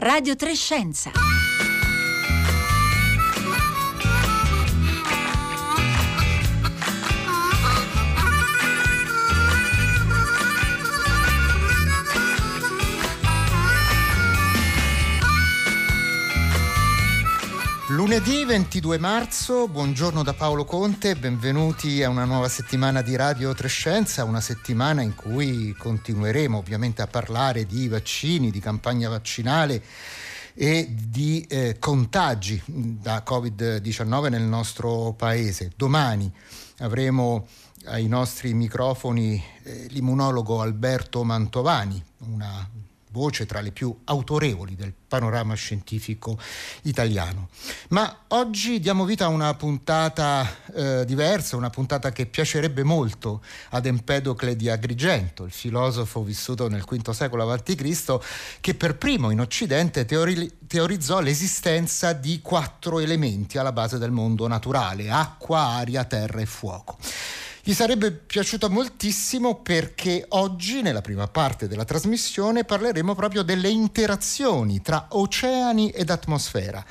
Radio Trescenza. Lunedì 22 marzo, buongiorno da Paolo Conte, benvenuti a una nuova settimana di Radio Trescenza, una settimana in cui continueremo ovviamente a parlare di vaccini, di campagna vaccinale e di eh, contagi da Covid-19 nel nostro paese. Domani avremo ai nostri microfoni eh, l'immunologo Alberto Mantovani, una voce tra le più autorevoli del panorama scientifico italiano. Ma oggi diamo vita a una puntata eh, diversa, una puntata che piacerebbe molto ad Empedocle di Agrigento, il filosofo vissuto nel V secolo a.C., che per primo in Occidente teori- teorizzò l'esistenza di quattro elementi alla base del mondo naturale, acqua, aria, terra e fuoco. Gli sarebbe piaciuto moltissimo perché oggi, nella prima parte della trasmissione, parleremo proprio delle interazioni tra oceani ed atmosfera,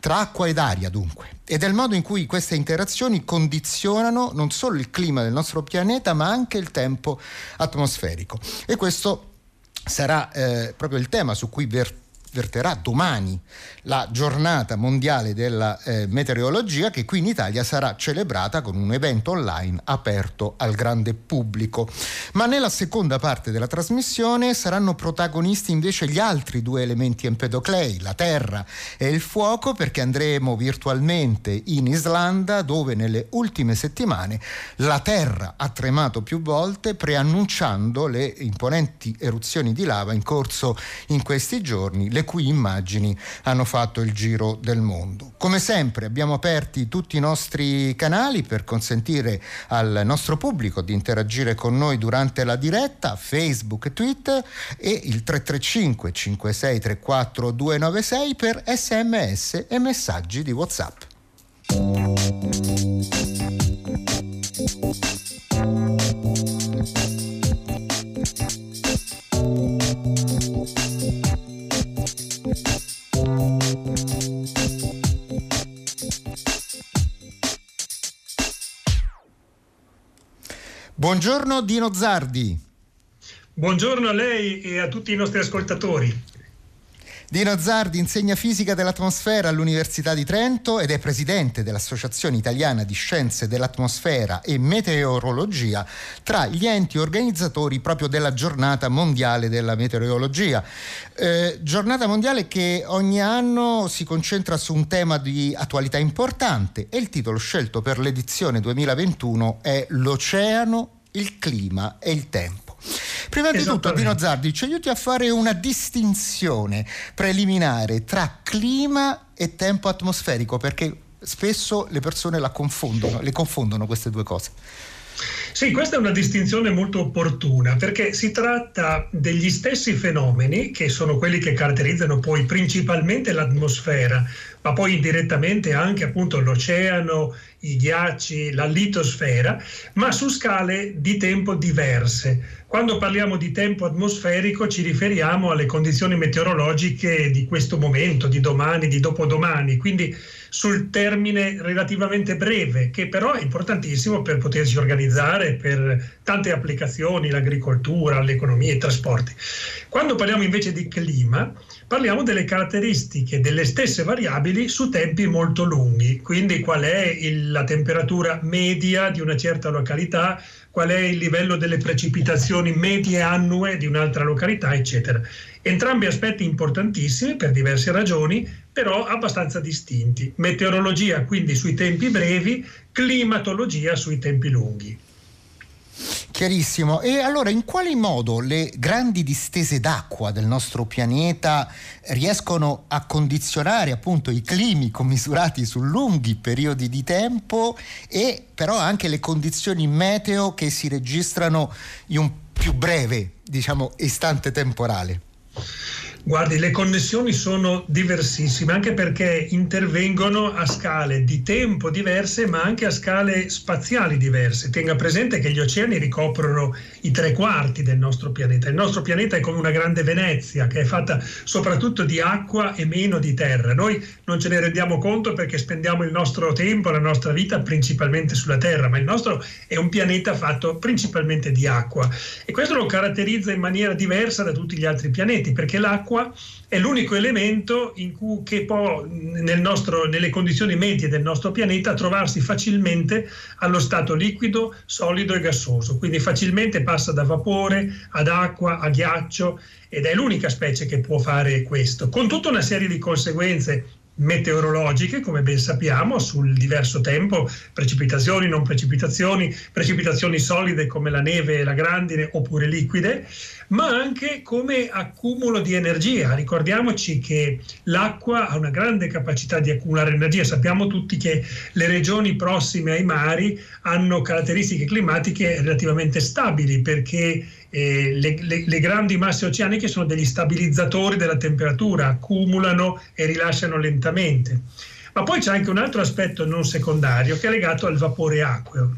tra acqua ed aria dunque, e del modo in cui queste interazioni condizionano non solo il clima del nostro pianeta, ma anche il tempo atmosferico. E questo sarà eh, proprio il tema su cui verteremo verterà domani la giornata mondiale della eh, meteorologia che qui in Italia sarà celebrata con un evento online aperto al grande pubblico. Ma nella seconda parte della trasmissione saranno protagonisti invece gli altri due elementi empedoclei, la terra e il fuoco, perché andremo virtualmente in Islanda dove nelle ultime settimane la terra ha tremato più volte preannunciando le imponenti eruzioni di lava in corso in questi giorni, le cui immagini hanno fatto il giro del mondo. Come sempre abbiamo aperti tutti i nostri canali per consentire al nostro pubblico di interagire con noi durante la diretta, Facebook e Twitter e il 335 5634 296 per sms e messaggi di WhatsApp. Buongiorno Dino Zardi. Buongiorno a lei e a tutti i nostri ascoltatori. Dino Zardi insegna fisica dell'atmosfera all'Università di Trento ed è presidente dell'Associazione Italiana di Scienze dell'Atmosfera e Meteorologia tra gli enti organizzatori proprio della giornata mondiale della meteorologia. Eh, giornata mondiale che ogni anno si concentra su un tema di attualità importante e il titolo scelto per l'edizione 2021 è L'oceano, il clima e il tempo. Prima di tutto, Dino Zardi, ci aiuti a fare una distinzione preliminare tra clima e tempo atmosferico, perché spesso le persone la confondono, le confondono queste due cose. Sì, questa è una distinzione molto opportuna perché si tratta degli stessi fenomeni che sono quelli che caratterizzano poi principalmente l'atmosfera, ma poi indirettamente anche appunto l'oceano, i ghiacci, la litosfera, ma su scale di tempo diverse. Quando parliamo di tempo atmosferico ci riferiamo alle condizioni meteorologiche di questo momento, di domani, di dopodomani, quindi sul termine relativamente breve, che però è importantissimo per potersi organizzare per tante applicazioni, l'agricoltura, l'economia, i trasporti. Quando parliamo invece di clima, parliamo delle caratteristiche delle stesse variabili su tempi molto lunghi, quindi qual è il, la temperatura media di una certa località, qual è il livello delle precipitazioni medie annue di un'altra località, eccetera. Entrambi aspetti importantissimi per diverse ragioni, però abbastanza distinti. Meteorologia quindi sui tempi brevi, climatologia sui tempi lunghi. Chiarissimo. E allora in quale modo le grandi distese d'acqua del nostro pianeta riescono a condizionare appunto i climi commisurati su lunghi periodi di tempo e però anche le condizioni meteo che si registrano in un più breve, diciamo, istante temporale? Guardi, le connessioni sono diversissime anche perché intervengono a scale di tempo diverse ma anche a scale spaziali diverse. Tenga presente che gli oceani ricoprono i tre quarti del nostro pianeta. Il nostro pianeta è come una grande Venezia che è fatta soprattutto di acqua e meno di terra. Noi non ce ne rendiamo conto perché spendiamo il nostro tempo, la nostra vita principalmente sulla terra, ma il nostro è un pianeta fatto principalmente di acqua e questo lo caratterizza in maniera diversa da tutti gli altri pianeti perché l'acqua l'acqua è l'unico elemento cui, che può nel nostro, nelle condizioni medie del nostro pianeta trovarsi facilmente allo stato liquido, solido e gassoso, quindi facilmente passa da vapore ad acqua, a ghiaccio ed è l'unica specie che può fare questo, con tutta una serie di conseguenze meteorologiche, come ben sappiamo, sul diverso tempo, precipitazioni, non precipitazioni, precipitazioni solide come la neve e la grandine oppure liquide, ma anche come accumulo di energia. Ricordiamoci che l'acqua ha una grande capacità di accumulare energia. Sappiamo tutti che le regioni prossime ai mari hanno caratteristiche climatiche relativamente stabili perché eh, le, le, le, grandi masse oceaniche sono degli stabilizzatori della temperatura, accumulano e rilasciano lentamente. Ma poi c'è anche un altro aspetto non secondario che è legato al vapore acqueo.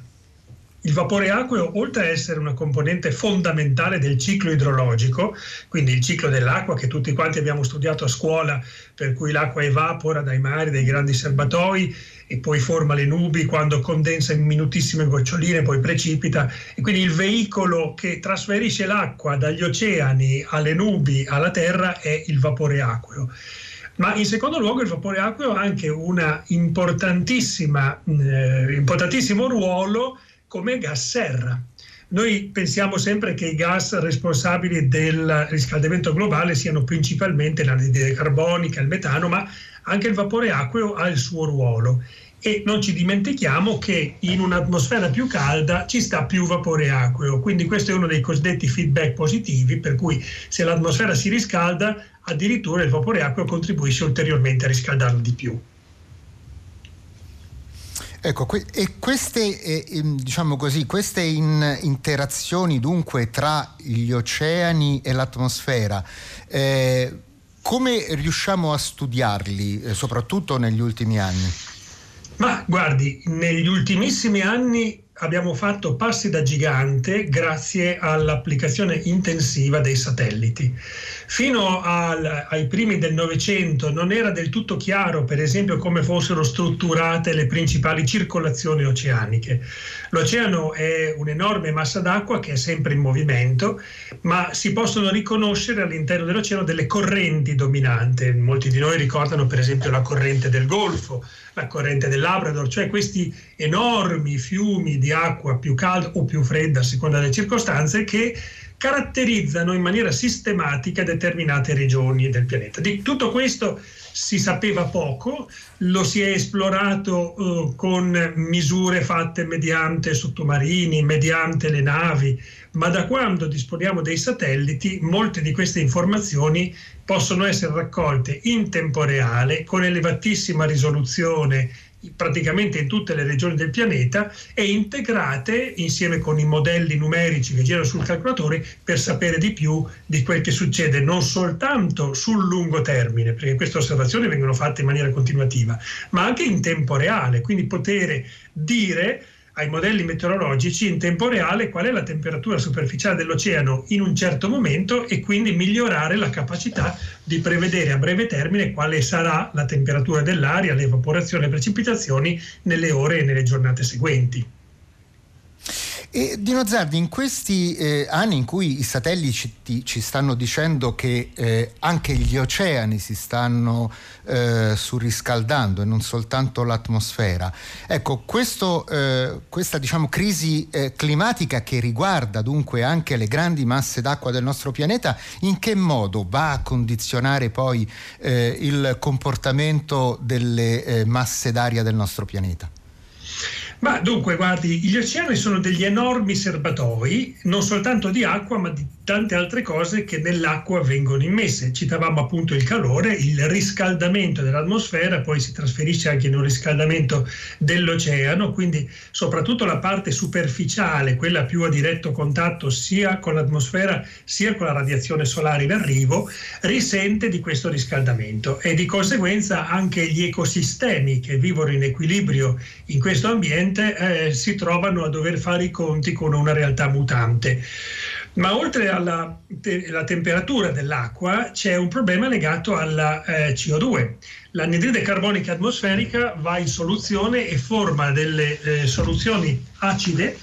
Il vapore acqueo, oltre a essere una componente fondamentale del ciclo idrologico, quindi il ciclo dell'acqua che tutti quanti abbiamo studiato a scuola, per cui l'acqua evapora dai mari, dai grandi serbatoi e poi forma le nubi quando condensa in minutissime goccioline, poi precipita e quindi il veicolo che trasferisce l'acqua dagli oceani alle nubi alla terra è il vapore acqueo. Ma in secondo luogo il vapore acqueo ha anche un importantissimo ruolo come gas serra. Noi pensiamo sempre che i gas responsabili del riscaldamento globale siano principalmente l'anidride carbonica, il metano, ma anche il vapore acqueo ha il suo ruolo e non ci dimentichiamo che in un'atmosfera più calda ci sta più vapore acqueo, quindi questo è uno dei cosiddetti feedback positivi, per cui se l'atmosfera si riscalda, addirittura il vapore acqueo contribuisce ulteriormente a riscaldarlo di più. Ecco, e queste, eh, diciamo così, queste in, interazioni dunque tra gli oceani e l'atmosfera, eh, come riusciamo a studiarli, eh, soprattutto negli ultimi anni? Ma guardi, negli ultimissimi anni abbiamo fatto passi da gigante grazie all'applicazione intensiva dei satelliti. Fino al, ai primi del Novecento non era del tutto chiaro, per esempio, come fossero strutturate le principali circolazioni oceaniche. L'oceano è un'enorme massa d'acqua che è sempre in movimento, ma si possono riconoscere all'interno dell'oceano delle correnti dominanti. Molti di noi ricordano, per esempio, la corrente del Golfo, la corrente del Labrador, cioè questi enormi fiumi di acqua più calda o più fredda a seconda delle circostanze che caratterizzano in maniera sistematica determinate regioni del pianeta. Di tutto questo si sapeva poco, lo si è esplorato uh, con misure fatte mediante sottomarini, mediante le navi, ma da quando disponiamo dei satelliti molte di queste informazioni possono essere raccolte in tempo reale con elevatissima risoluzione praticamente in tutte le regioni del pianeta e integrate insieme con i modelli numerici che girano sul calcolatore per sapere di più di quel che succede non soltanto sul lungo termine, perché queste osservazioni vengono fatte in maniera continuativa, ma anche in tempo reale, quindi poter dire ai modelli meteorologici in tempo reale qual è la temperatura superficiale dell'oceano in un certo momento e quindi migliorare la capacità di prevedere a breve termine quale sarà la temperatura dell'aria, l'evaporazione e le precipitazioni nelle ore e nelle giornate seguenti. E Dino Zardi, in questi eh, anni in cui i satelliti ci, stanno dicendo che eh, anche gli oceani si stanno eh, surriscaldando e non soltanto l'atmosfera, ecco, questo, eh, questa diciamo, crisi eh, climatica che riguarda dunque anche le grandi masse d'acqua del nostro pianeta, in che modo va a condizionare poi eh, il comportamento delle masse d'aria del nostro pianeta? Ma dunque, guardi, gli oceani sono degli enormi serbatoi, non soltanto di acqua, ma di tante altre cose che nell'acqua vengono immesse. Citavamo appunto il calore, il riscaldamento dell'atmosfera, poi si trasferisce anche in un riscaldamento dell'oceano, quindi soprattutto la parte superficiale, quella più a diretto contatto sia con l'atmosfera sia con la radiazione solare in arrivo, risente di questo riscaldamento e di conseguenza anche gli ecosistemi che vivono in equilibrio in questo ambiente eh, si trovano a dover fare i conti con una realtà mutante. Ma oltre alla te- temperatura dell'acqua c'è un problema legato alla eh, CO2. L'anidride carbonica atmosferica va in soluzione e forma delle eh, soluzioni acide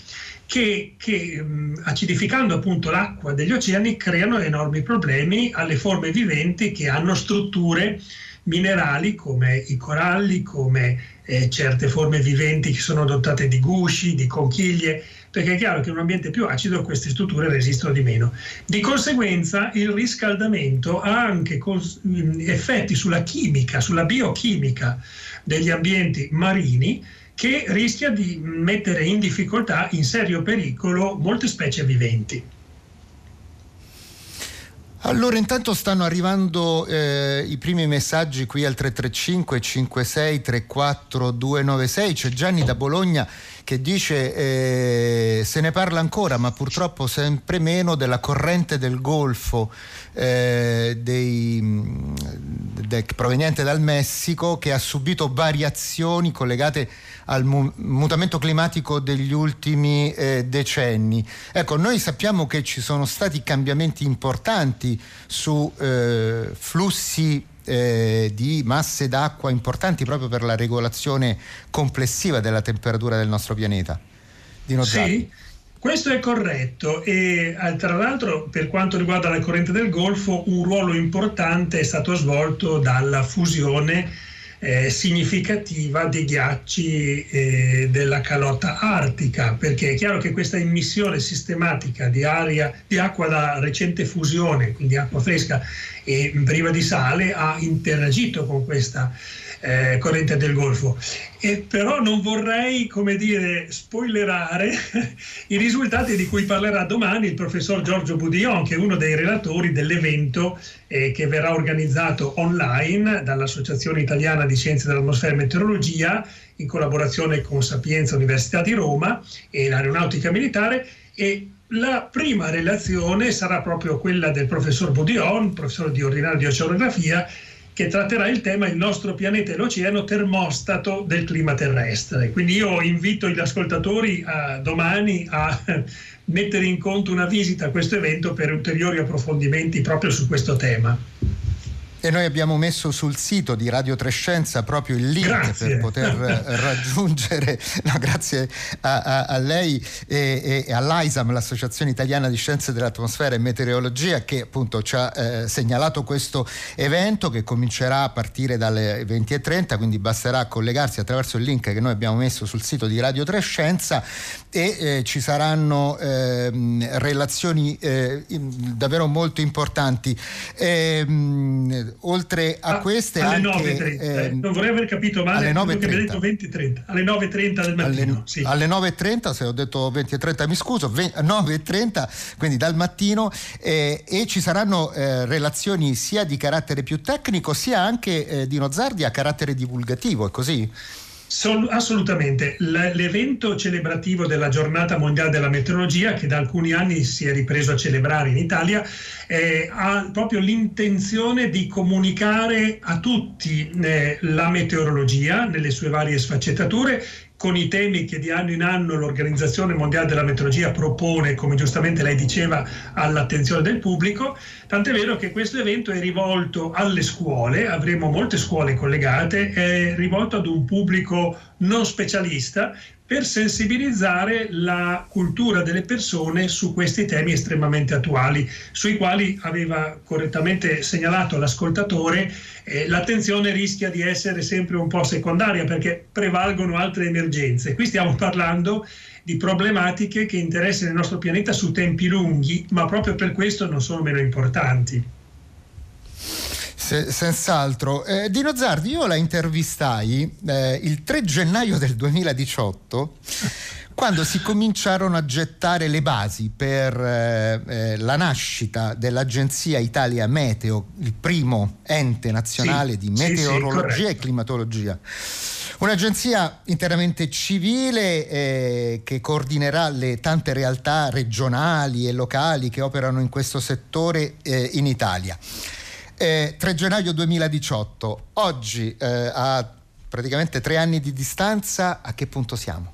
che, che mh, acidificando appunto l'acqua degli oceani creano enormi problemi alle forme viventi che hanno strutture minerali come i coralli, come eh, certe forme viventi che sono dotate di gusci, di conchiglie, perché è chiaro che in un ambiente più acido queste strutture resistono di meno. Di conseguenza il riscaldamento ha anche cos- effetti sulla chimica, sulla biochimica degli ambienti marini che rischia di mettere in difficoltà, in serio pericolo, molte specie viventi. Allora intanto stanno arrivando eh, i primi messaggi qui al 335 56 34 296, c'è Gianni da Bologna che dice eh, se ne parla ancora ma purtroppo sempre meno della corrente del Golfo eh, dei, de, proveniente dal Messico che ha subito variazioni collegate al mu- mutamento climatico degli ultimi eh, decenni. Ecco, noi sappiamo che ci sono stati cambiamenti importanti su eh, flussi eh, di masse d'acqua importanti proprio per la regolazione complessiva della temperatura del nostro pianeta. Dino sì, questo è corretto e eh, tra l'altro per quanto riguarda la corrente del Golfo un ruolo importante è stato svolto dalla fusione eh, significativa dei ghiacci eh, della calotta artica, perché è chiaro che questa emissione sistematica di, aria, di acqua da recente fusione, quindi acqua fresca e priva di sale, ha interagito con questa eh, corrente del Golfo. E però non vorrei, come dire, spoilerare i risultati di cui parlerà domani il professor Giorgio Budillon, che è uno dei relatori dell'evento eh, che verrà organizzato online dall'Associazione Italiana di Scienze dell'Atmosfera e Meteorologia in collaborazione con Sapienza Università di Roma e l'Aeronautica Militare e la prima relazione sarà proprio quella del professor Budillon, professore di ordinario di oceanografia, che tratterà il tema Il nostro pianeta e l'oceano termostato del clima terrestre. Quindi io invito gli ascoltatori a, domani a mettere in conto una visita a questo evento per ulteriori approfondimenti proprio su questo tema. E noi abbiamo messo sul sito di Radio Trescenza proprio il link grazie. per poter raggiungere, no, grazie a, a, a lei e, e, all'AISAM, l'Associazione Italiana di Scienze dell'Atmosfera e Meteorologia, che appunto ci ha eh, segnalato questo evento che comincerà a partire dalle 20.30, quindi basterà collegarsi attraverso il link che noi abbiamo messo sul sito di Radio Trescenza e eh, ci saranno eh, relazioni eh, davvero molto importanti. Eh, oltre a ah, queste alle anche, 9.30 eh, non vorrei aver capito male alle 9.30 detto 20.30 alle 9.30 del mattino alle, sì. alle 9.30 se ho detto 20.30 mi scuso 9.30 quindi dal mattino eh, e ci saranno eh, relazioni sia di carattere più tecnico sia anche eh, di Nozardi a carattere divulgativo è così? Sol- assolutamente. L'evento celebrativo della giornata mondiale della meteorologia, che da alcuni anni si è ripreso a celebrare in Italia, eh, ha proprio l'intenzione di comunicare a tutti eh, la meteorologia nelle sue varie sfaccettature con i temi che di anno in anno l'Organizzazione Mondiale della Meteorologia propone, come giustamente lei diceva, all'attenzione del pubblico, tant'è vero che questo evento è rivolto alle scuole, avremo molte scuole collegate, è rivolto ad un pubblico non specialista, per sensibilizzare la cultura delle persone su questi temi estremamente attuali, sui quali aveva correttamente segnalato l'ascoltatore, eh, l'attenzione rischia di essere sempre un po' secondaria perché prevalgono altre emergenze. Qui stiamo parlando di problematiche che interessano il nostro pianeta su tempi lunghi, ma proprio per questo non sono meno importanti. Se, senz'altro. Eh, Dino Zardi, io la intervistai eh, il 3 gennaio del 2018 quando si cominciarono a gettare le basi per eh, eh, la nascita dell'Agenzia Italia Meteo, il primo ente nazionale sì, di meteorologia sì, sì, e climatologia. Un'agenzia interamente civile eh, che coordinerà le tante realtà regionali e locali che operano in questo settore eh, in Italia. 3 eh, gennaio 2018, oggi eh, a praticamente tre anni di distanza, a che punto siamo?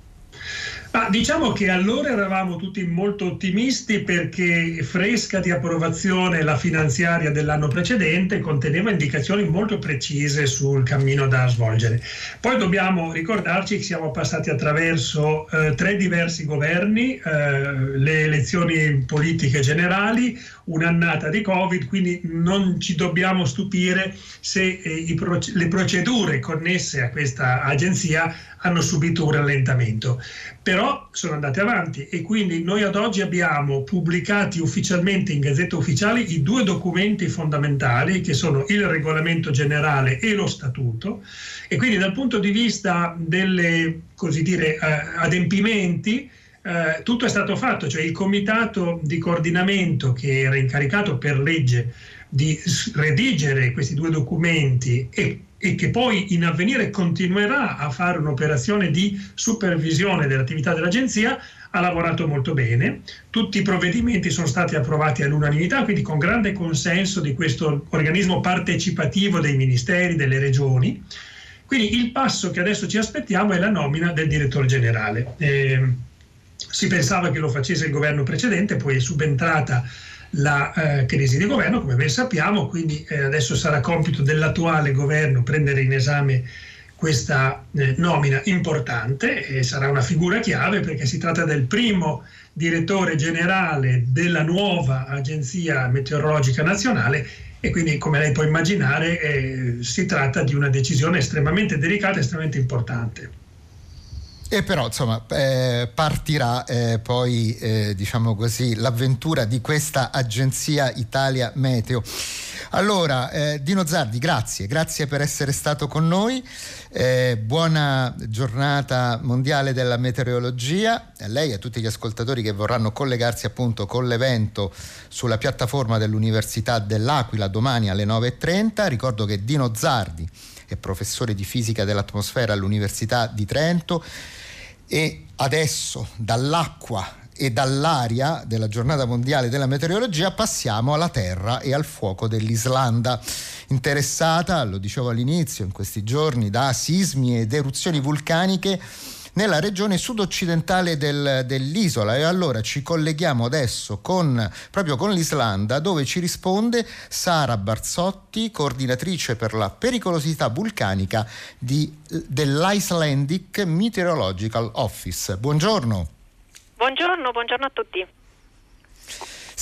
Ah, diciamo che allora eravamo tutti molto ottimisti perché fresca di approvazione la finanziaria dell'anno precedente conteneva indicazioni molto precise sul cammino da svolgere. Poi dobbiamo ricordarci che siamo passati attraverso eh, tre diversi governi, eh, le elezioni politiche generali, un'annata di Covid, quindi non ci dobbiamo stupire se eh, proce- le procedure connesse a questa agenzia hanno subito un rallentamento. Però sono andate avanti e quindi noi ad oggi abbiamo pubblicati ufficialmente in Gazzetta Ufficiale i due documenti fondamentali che sono il regolamento generale e lo statuto. E quindi dal punto di vista delle così dire, eh, adempimenti eh, tutto è stato fatto, cioè il comitato di coordinamento che era incaricato per legge di redigere questi due documenti e, e, che poi in avvenire continuerà a fare un'operazione di supervisione dell'attività dell'agenzia, ha lavorato molto bene. Tutti i provvedimenti sono stati approvati all'unanimità, quindi con grande consenso di questo organismo partecipativo dei ministeri, delle regioni. Quindi il passo che adesso ci aspettiamo è la nomina del direttore generale. Eh, si pensava che lo facesse il governo precedente, poi è subentrata la eh, crisi di governo, come ben sappiamo, quindi eh, adesso sarà compito dell'attuale governo prendere in esame questa eh, nomina importante e sarà una figura chiave perché si tratta del primo direttore generale della nuova Agenzia Meteorologica Nazionale e quindi come lei può immaginare eh, si tratta di una decisione estremamente delicata e estremamente importante. E però insomma eh, partirà eh, poi eh, diciamo così l'avventura di questa agenzia Italia Meteo. Allora, eh, Dino Zardi, grazie, grazie per essere stato con noi. Eh, buona giornata mondiale della meteorologia a lei e a tutti gli ascoltatori che vorranno collegarsi appunto con l'evento sulla piattaforma dell'Università dell'Aquila domani alle 9.30. Ricordo che Dino Zardi è professore di fisica dell'atmosfera all'Università di Trento e adesso dall'acqua e dall'aria della giornata mondiale della meteorologia passiamo alla terra e al fuoco dell'Islanda. Interessata, lo dicevo all'inizio, in questi giorni da sismi ed eruzioni vulcaniche nella regione sudoccidentale del, dell'isola e allora ci colleghiamo adesso con, proprio con l'Islanda dove ci risponde Sara Barzotti, coordinatrice per la pericolosità vulcanica di, dell'Icelandic Meteorological Office. Buongiorno. Buongiorno, buongiorno a tutti.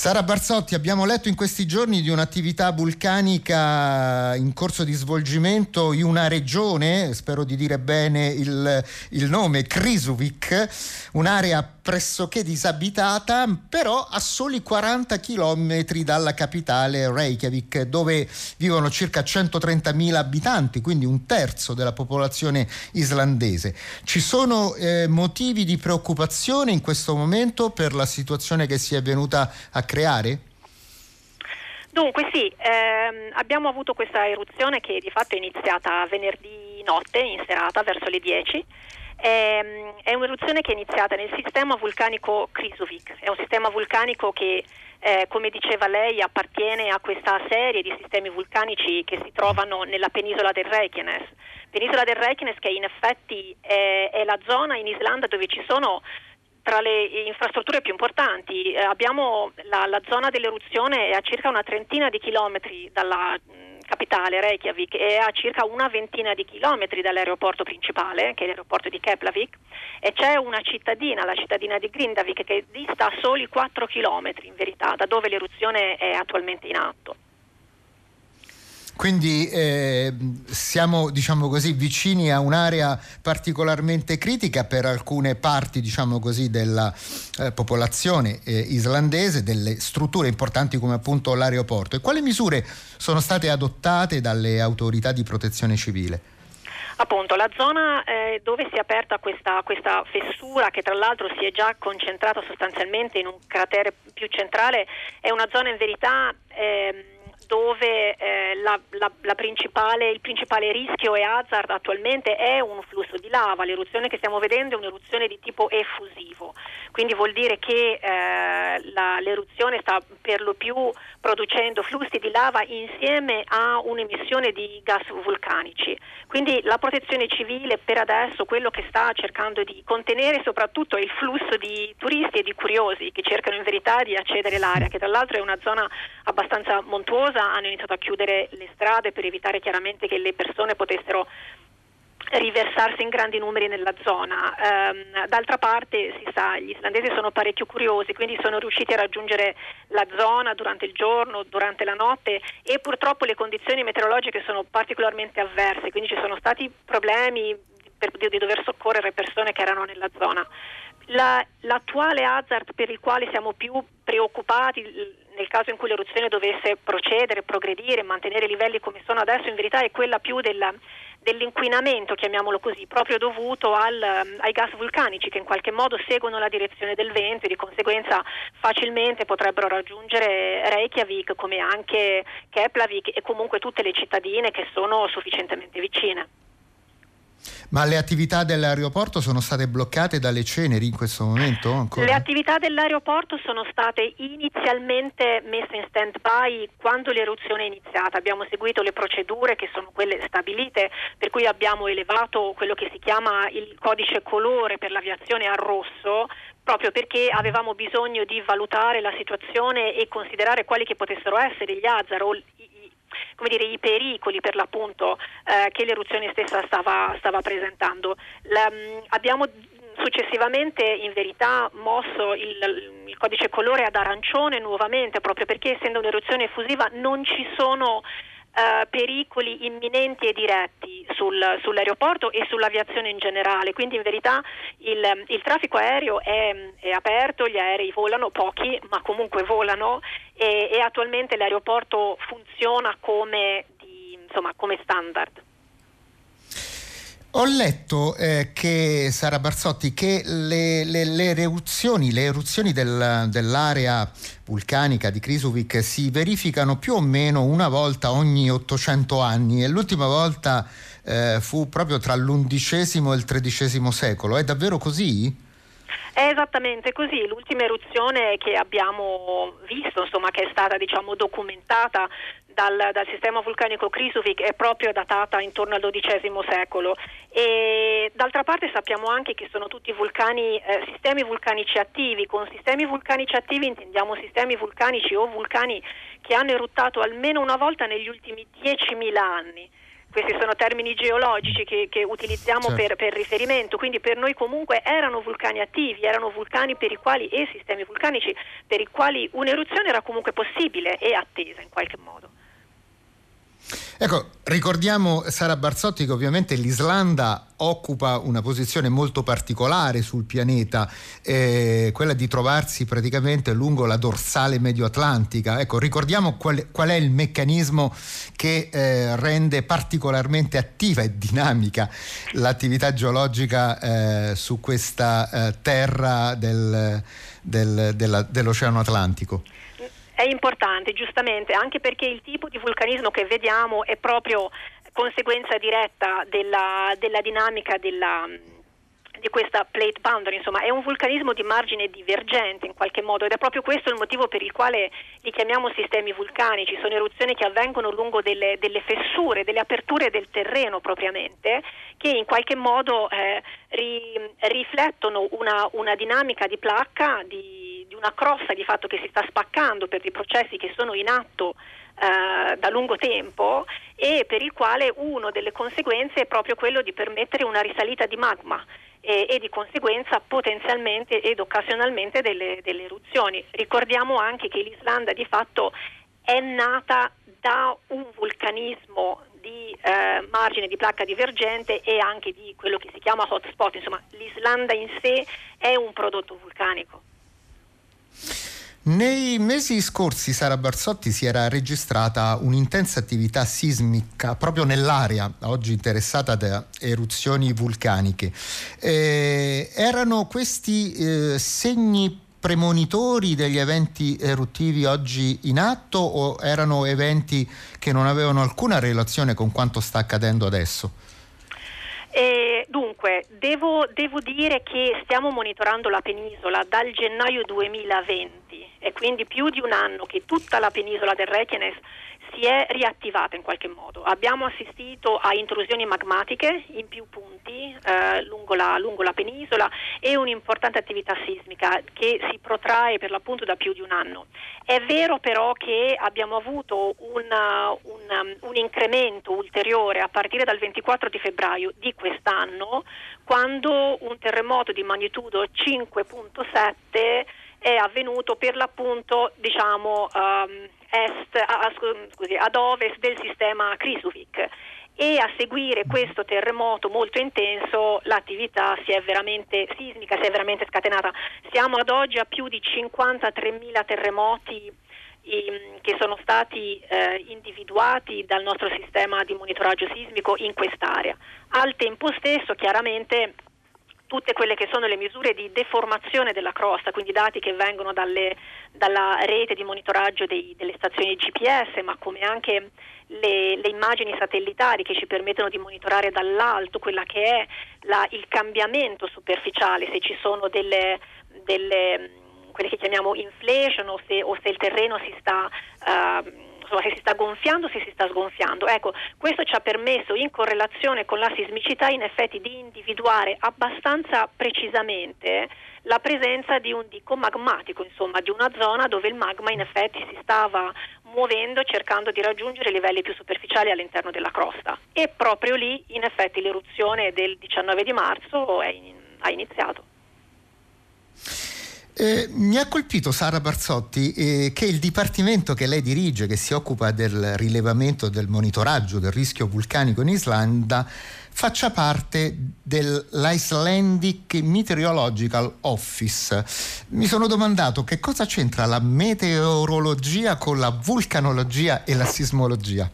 Sara Barzotti, abbiamo letto in questi giorni di un'attività vulcanica in corso di svolgimento in una regione, spero di dire bene il, il nome, Krisuvic, un'area pressoché disabitata, però a soli 40 km dalla capitale Reykjavik, dove vivono circa 130.000 abitanti, quindi un terzo della popolazione islandese. Ci sono eh, motivi di preoccupazione in questo momento per la situazione che si è venuta a creare? Dunque sì, ehm, abbiamo avuto questa eruzione che di fatto è iniziata venerdì notte, in serata, verso le 10 Ehm, è, un'eruzione che è iniziata nel sistema vulcanico Krisuvic, è un sistema vulcanico che eh, come diceva lei, appartiene a questa serie di sistemi vulcanici che si trovano nella penisola del Reykjanes. Penisola del Reykjanes che in effetti è, è la zona in Islanda dove ci sono tra le infrastrutture più importanti. Eh, abbiamo la, la, zona dell'eruzione a circa una trentina di chilometri dalla capitale Reykjavik è a circa una ventina di chilometri dall'aeroporto principale, che è l'aeroporto di Keflavik, e c'è una cittadina, la cittadina di Grindavik, che dista soli 4 chilometri in verità da dove l'eruzione è attualmente in atto. Quindi eh, siamo diciamo così, vicini a un'area particolarmente critica per alcune parti diciamo così, della eh, popolazione eh, islandese, delle strutture importanti come appunto l'aeroporto. E quali misure sono state adottate dalle autorità di protezione civile? Appunto, la zona eh, dove si è aperta questa, questa, fessura, che tra l'altro si è già concentrata sostanzialmente in un cratere più centrale, è una zona in verità... Eh, dove eh, la, la, la principale, il principale rischio e hazard attualmente è un flusso di lava. L'eruzione che stiamo vedendo è un'eruzione di tipo effusivo, quindi vuol dire che eh, la, l'eruzione sta per lo più producendo flussi di lava insieme a un'emissione di gas vulcanici. Quindi la protezione civile per adesso quello che sta cercando di contenere soprattutto è il flusso di turisti e di curiosi che cercano in verità di accedere all'area, che tra l'altro è una zona abbastanza montuosa, hanno iniziato a chiudere le strade per evitare chiaramente che le persone potessero riversarsi in grandi numeri nella zona. Um, d'altra parte si sa, gli islandesi sono parecchio curiosi, quindi sono riusciti a raggiungere la zona durante il giorno, durante la notte e purtroppo le condizioni meteorologiche sono particolarmente avverse, quindi ci sono stati problemi per, di, di dover soccorrere persone che erano nella zona. La, l'attuale hazard per il quale siamo più preoccupati nel caso in cui l'eruzione dovesse procedere, progredire, mantenere i livelli come sono adesso, in verità è quella più della dell'inquinamento, chiamiamolo così, proprio dovuto al, um, ai gas vulcanici che in qualche modo seguono la direzione del vento e di conseguenza facilmente potrebbero raggiungere Reykjavik come anche Keplavik e comunque tutte le cittadine che sono sufficientemente vicine. Ma le attività dell'aeroporto sono state bloccate dalle ceneri in questo momento? Ancora? Le attività dell'aeroporto sono state inizialmente messe in stand-by quando l'eruzione è iniziata. Abbiamo seguito le procedure che sono quelle stabilite, per cui abbiamo elevato quello che si chiama il codice colore per l'aviazione a rosso, proprio perché avevamo bisogno di valutare la situazione e considerare quali che potessero essere gli hazard o come dire, i pericoli per l'appunto eh, che l'eruzione stessa stava, stava presentando. La, mm, abbiamo successivamente in verità mosso il, il, codice colore ad arancione nuovamente proprio perché essendo un'eruzione effusiva non ci sono Uh, pericoli imminenti e diretti sul, sull'aeroporto e sull'aviazione in generale. Quindi in verità il, il traffico aereo è, è, aperto, gli aerei volano, pochi, ma comunque volano e, e attualmente l'aeroporto funziona come, di, insomma, come standard. Ho letto eh, che, Sara Barzotti, che le, le, le eruzioni, le eruzioni del, dell'area vulcanica di Krisuvic si verificano più o meno una volta ogni 800 anni e l'ultima volta eh, fu proprio tra l'undicesimo e il tredicesimo secolo. È davvero così? È esattamente così, l'ultima eruzione che abbiamo visto, insomma, che è stata diciamo, documentata dal, dal, sistema vulcanico Krisuvic è proprio datata intorno al XII secolo e d'altra parte sappiamo anche che sono tutti vulcani, eh, sistemi vulcanici attivi, con sistemi vulcanici attivi intendiamo sistemi vulcanici o vulcani che hanno eruttato almeno una volta negli ultimi 10.000 anni questi sono termini geologici che, che utilizziamo certo. per, per, riferimento, quindi per noi comunque erano vulcani attivi, erano vulcani per i quali e sistemi vulcanici per i quali un'eruzione era comunque possibile e attesa in qualche modo. Ecco, ricordiamo Sara Barzotti che ovviamente l'Islanda occupa una posizione molto particolare sul pianeta, eh, quella di trovarsi praticamente lungo la dorsale medio-atlantica. Ecco, ricordiamo qual, qual è il meccanismo che eh, rende particolarmente attiva e dinamica l'attività geologica eh, su questa eh, terra del, del, della, dell'Oceano Atlantico è importante, giustamente, anche perché il tipo di vulcanismo che vediamo è proprio conseguenza diretta della, della dinamica della, di questa plate boundary, insomma è un vulcanismo di margine divergente in qualche modo ed è proprio questo il motivo per il quale li chiamiamo sistemi vulcanici, sono eruzioni che avvengono lungo delle, delle fessure, delle aperture del terreno propriamente, che in qualche modo eh, ri, riflettono una, una dinamica di placca, di una crosta di fatto che si sta spaccando per dei processi che sono in atto eh, da lungo tempo e per il quale una delle conseguenze è proprio quello di permettere una risalita di magma e, e di conseguenza potenzialmente ed occasionalmente delle, delle eruzioni. Ricordiamo anche che l'Islanda di fatto è nata da un vulcanismo di eh, margine di placca divergente e anche di quello che si chiama hotspot, insomma l'Islanda in sé è un prodotto vulcanico. Nei mesi scorsi Sara Barsotti si era registrata un'intensa attività sismica proprio nell'area oggi interessata da eruzioni vulcaniche. Eh, erano questi eh, segni premonitori degli eventi eruttivi oggi in atto o erano eventi che non avevano alcuna relazione con quanto sta accadendo adesso? Eh, dunque, devo, devo, dire che stiamo monitorando la penisola dal gennaio 2020 e quindi più di un anno che tutta la penisola del Reykjanes si è riattivata in qualche modo. Abbiamo assistito a intrusioni magmatiche in più punti eh, lungo, la, lungo, la, penisola e un'importante attività sismica che si protrae per l'appunto da più di un anno. È vero però che abbiamo avuto una, un, un incremento ulteriore a partire dal 24 di febbraio di quest'anno quando un terremoto di magnitudo 5.7 è avvenuto per l'appunto diciamo um, est, a, scusi, ad ovest del sistema Krisuvic e a seguire questo terremoto molto intenso l'attività si sismica, si è veramente scatenata. Siamo ad oggi a più di 53.000 terremoti ehm, che sono stati eh, individuati dal nostro sistema di monitoraggio sismico in quest'area. Al tempo stesso chiaramente tutte quelle che sono le misure di deformazione della crosta, quindi dati che vengono dalle, dalla rete di monitoraggio dei, delle stazioni GPS, ma come anche le, le, immagini satellitari che ci permettono di monitorare dall'alto quella che è la, il cambiamento superficiale, se ci sono delle, delle quelle che chiamiamo inflation o se, o se il terreno si sta uh, insomma, se si sta gonfiando se si sta sgonfiando. Ecco, questo ci ha permesso in correlazione con la sismicità in effetti di individuare abbastanza precisamente la presenza di un dico magmatico, insomma di una zona dove il magma in effetti si stava muovendo cercando di raggiungere livelli più superficiali all'interno della crosta e proprio lì in effetti l'eruzione del 19 di marzo in, ha iniziato. Eh, mi ha colpito Sara Barzotti eh, che il dipartimento che lei dirige, che si occupa del rilevamento, del monitoraggio del rischio vulcanico in Islanda, faccia parte dell'Icelandic Meteorological Office. Mi sono domandato che cosa c'entra la meteorologia con la vulcanologia e la sismologia.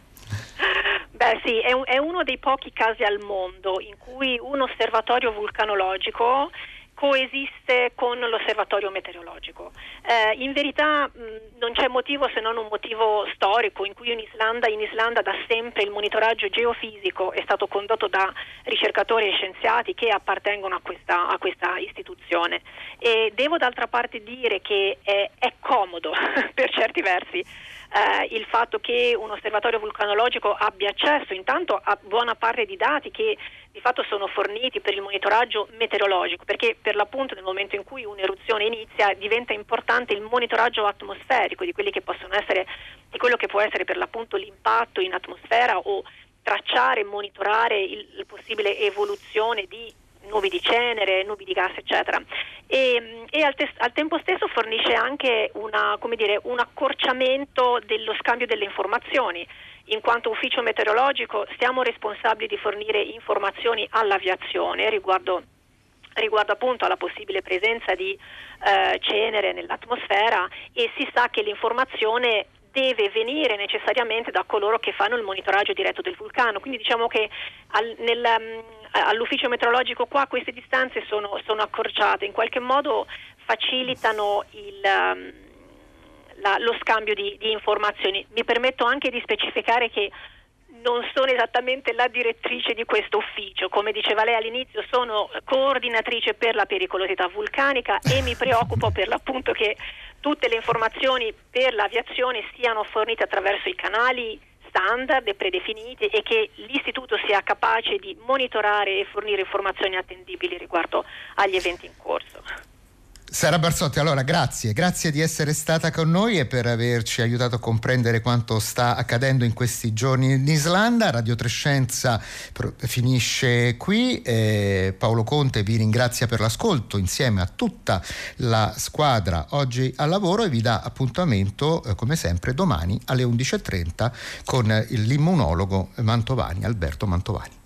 Beh sì, è, un, è uno dei pochi casi al mondo in cui un osservatorio vulcanologico coesiste con l'osservatorio meteorologico. Eh, in verità mh, non c'è motivo se non un motivo storico in cui in Islanda, in Islanda, da sempre il monitoraggio geofisico è stato condotto da ricercatori e scienziati che appartengono a questa, a questa istituzione e devo d'altra parte dire che è, è comodo per certi versi eh, il fatto che un osservatorio vulcanologico abbia accesso intanto a buona parte di dati che di fatto sono forniti per il monitoraggio meteorologico, perché per l'appunto nel momento in cui un'eruzione inizia diventa importante il monitoraggio atmosferico di, essere, di quello che può essere per l'appunto l'impatto in atmosfera o tracciare monitorare il, la possibile evoluzione di nubi di cenere, nubi di gas, eccetera. E, e al, te- al, tempo stesso fornisce anche una, dire, un accorciamento dello scambio delle informazioni. In quanto ufficio meteorologico siamo responsabili di fornire informazioni all'aviazione riguardo riguardo appunto alla possibile presenza di eh, cenere nell'atmosfera e si sa che l'informazione deve venire necessariamente da coloro che fanno il monitoraggio diretto del vulcano. Quindi diciamo che al, nel, um, all'ufficio meteorologico qua queste distanze sono, sono accorciate, in qualche modo facilitano il, um, la, lo scambio di, di informazioni. Mi permetto anche di specificare che non sono esattamente la direttrice di questo ufficio, come diceva lei all'inizio sono coordinatrice per la pericolosità vulcanica e mi preoccupo per l'appunto che tutte le informazioni per l'aviazione siano fornite attraverso i canali standard e predefiniti e che l'istituto sia capace di monitorare e fornire informazioni attendibili riguardo agli eventi in corso. Sara Barsotti, allora grazie, grazie di essere stata con noi e per averci aiutato a comprendere quanto sta accadendo in questi giorni in Islanda. Radio Trescenza finisce qui, eh, Paolo Conte vi ringrazia per l'ascolto insieme a tutta la squadra oggi al lavoro e vi dà appuntamento eh, come sempre domani alle 11.30 con l'immunologo Mantovani, Alberto Mantovani.